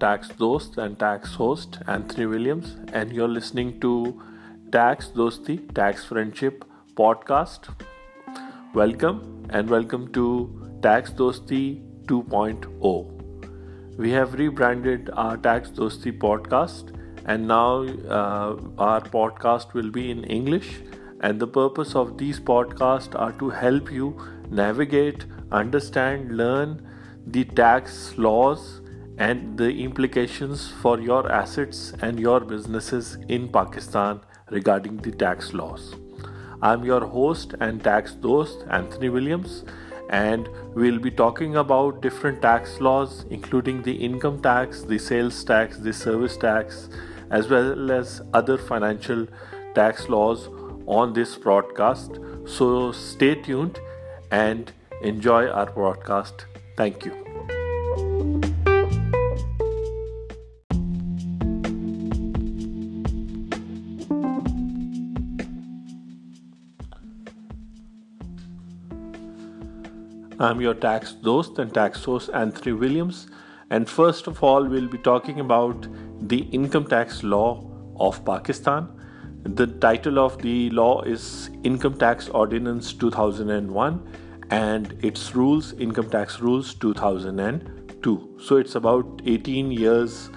Tax دوست tax host Anthony Williams and you listening to tax دوستی tax friendship podcast welcome and welcome to tax دوستی two point O we have rebranded our tax دوستی podcast and now our podcast will be English and the purpose of this podcast are to help you navigate understand learn the tax laws and the implications for your assets and your businesses in Pakistan regarding the tax laws. I'm your host and tax dost, Anthony Williams, and we'll be talking about different tax laws, including the income tax, the sales tax, the service tax, as well as other financial tax laws on this broadcast. So stay tuned and enjoy our broadcast first of all we'll be talking about the income tax law of Pakistan the title of the law is income tax ordinance two thousand and one and its rules, income tax rules 2002. So it's about 18 years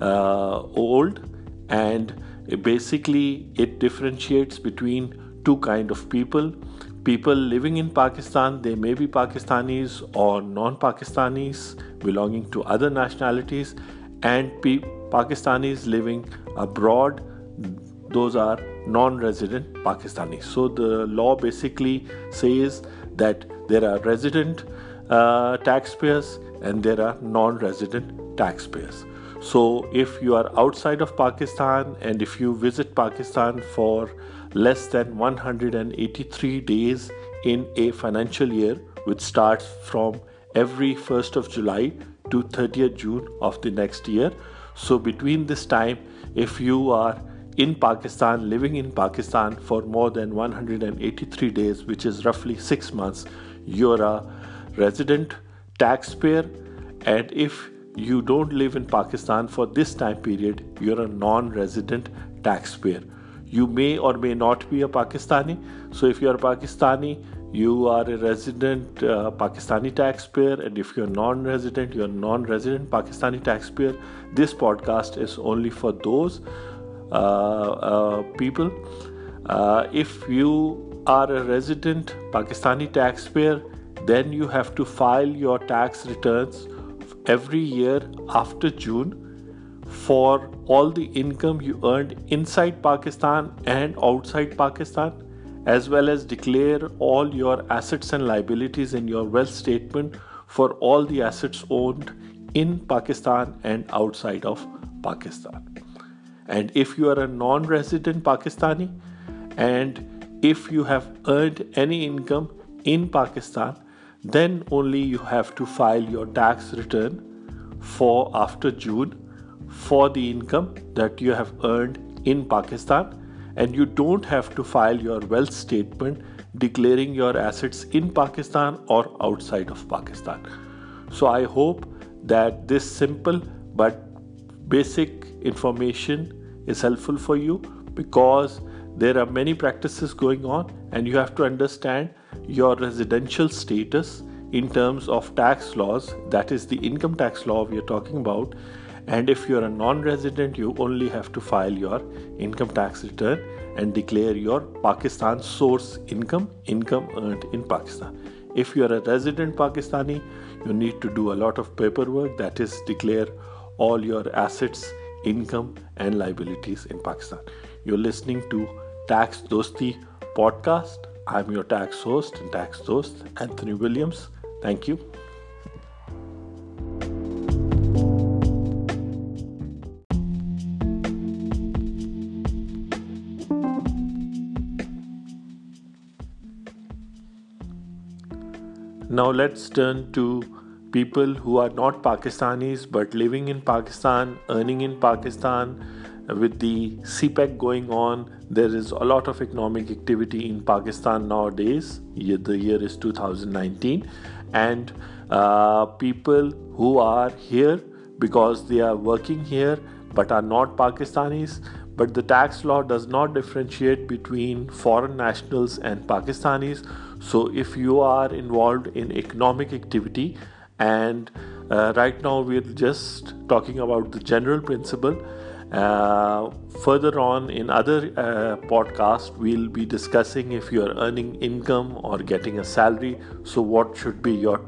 uh, old, and basically it differentiates between two kind of people living in Pakistan. They may be Pakistanis or non-Pakistanis belonging to other nationalities, and Pakistanis living abroad, those are non-resident Pakistanis. So the law basically says that there are resident uh, taxpayers and there are non-resident taxpayers. So if you are outside of Pakistan and if you visit Pakistan for less than 183 days in a financial year, which starts from every 1st of July to 30th June of the next year. So between this time, if you are in Pakistan, living in Pakistan for more than 183 days, which is roughly 6 months, you're a resident taxpayer, and if you don't live in Pakistan for this time period, you're a non-resident taxpayer. You may or may not be a Pakistani. So if you're a Pakistani, you are a resident uh, Pakistani taxpayer, and if you're non-resident, you're a non-resident Pakistani taxpayer. This podcast is only for those uh, uh, people. Uh, if you are a resident Pakistani taxpayer, then you have to file your tax returns every year after June for all the income you earned inside Pakistan and outside Pakistan, as well as declare all your assets and liabilities in your wealth statement for all the assets owned in Pakistan and outside of Pakistan. And if you are a non-resident Pakistani, and if you have earned any income in Pakistan, then only you have to file your tax return for after June for the income that you have earned in Pakistan, and you don't have to file your wealth statement declaring your assets in Pakistan or outside of Pakistan. So I hope that this simple but basic information is helpful for you, because there are many practices going on and you have to understand your residential status in terms of tax laws, that is the income tax law we are talking about. And if you are a non-resident, you only have to file your income tax return and declare your Pakistan source income earned in Pakistan. If you are a resident Pakistani, you need to do a lot of paperwork, that is declare all your assets income and liability now later on people who are not Pakistanis but living in Pakistan, earning in Pakistan. With the CPEC going on, there is a lot of economic activity in Pakistan nowadays. The year is 2019, and uh, people who are here because they are working here but are not Pakistanis. But the tax law does not differentiate between foreign nationals and Pakistanis. So if you are involved in economic activity and uh, right now we are just talking about the general principle. Uh, further on in other uh, podcasts, we'll be discussing if you are earning income or getting a salary. So what should be your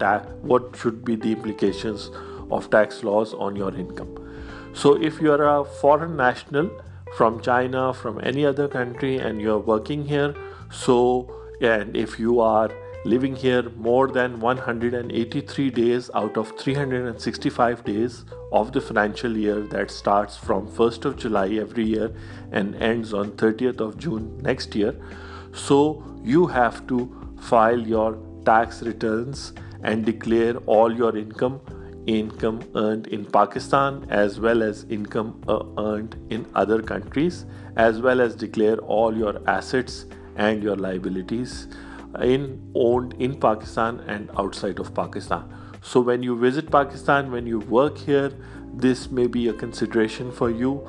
what should be the implications of tax laws on your income. So if you are a foreign national from China, from any other country, and you are working here, and if you are living here more than 183 days out of 365 days of the financial year that starts from 1st of July every year and ends on 30th of June next year. So you have to file your tax returns and declare all your income earned in Pakistan as well as income uh, earned in other countries, as well as declare all your assets and your liabilities owned in Pakistan and outside of Pakistan. So when you visit Pakistan, when you work here, this may be a consideration for you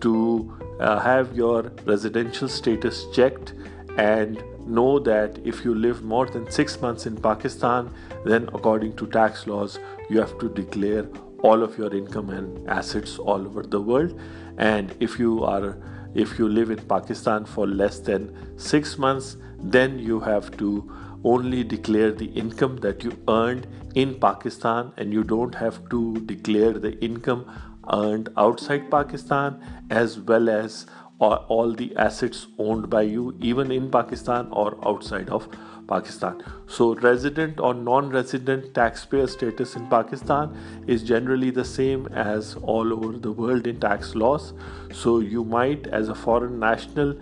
to uh, have your residential status checked, and know that if you live more than 6 months in Pakistan, then according to tax laws, you have to declare all of your income and assets all over the world. And if you are if you live in Pakistan for less than 6 months, then you have to only declare the income that you earned in Pakistan, and you don't have to declare the income earned outside Pakistan, as well as all the assets owned by you, even in Pakistan or outside of Pakistan. So resident or non-resident taxpayer status in Pakistan is generally the same as all over the world in tax laws. So you might, as a foreign national,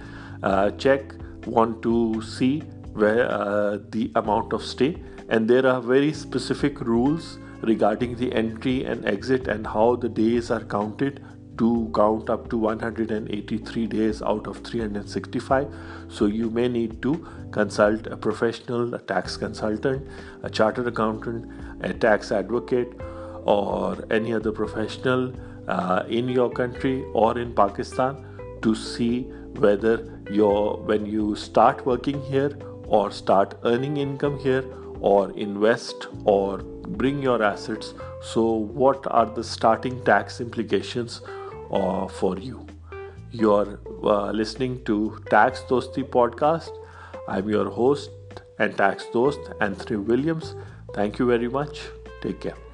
uh, check want to see where uh, the amount of stay, and there are very specific rules regarding the entry and exit and how the days are counted to count up to 183 days out of 365. So you may need to consult a professional, a tax consultant, a chartered accountant, a tax advocate, or any other professional uh, in your country or in Pakistan to see whether when you start working here or start earning income here or invest or bring your assets, so what are the starting tax implications for you you are listening to tax Dosti podcast I am your host and tax Dost Anthony Williams thank you very much take care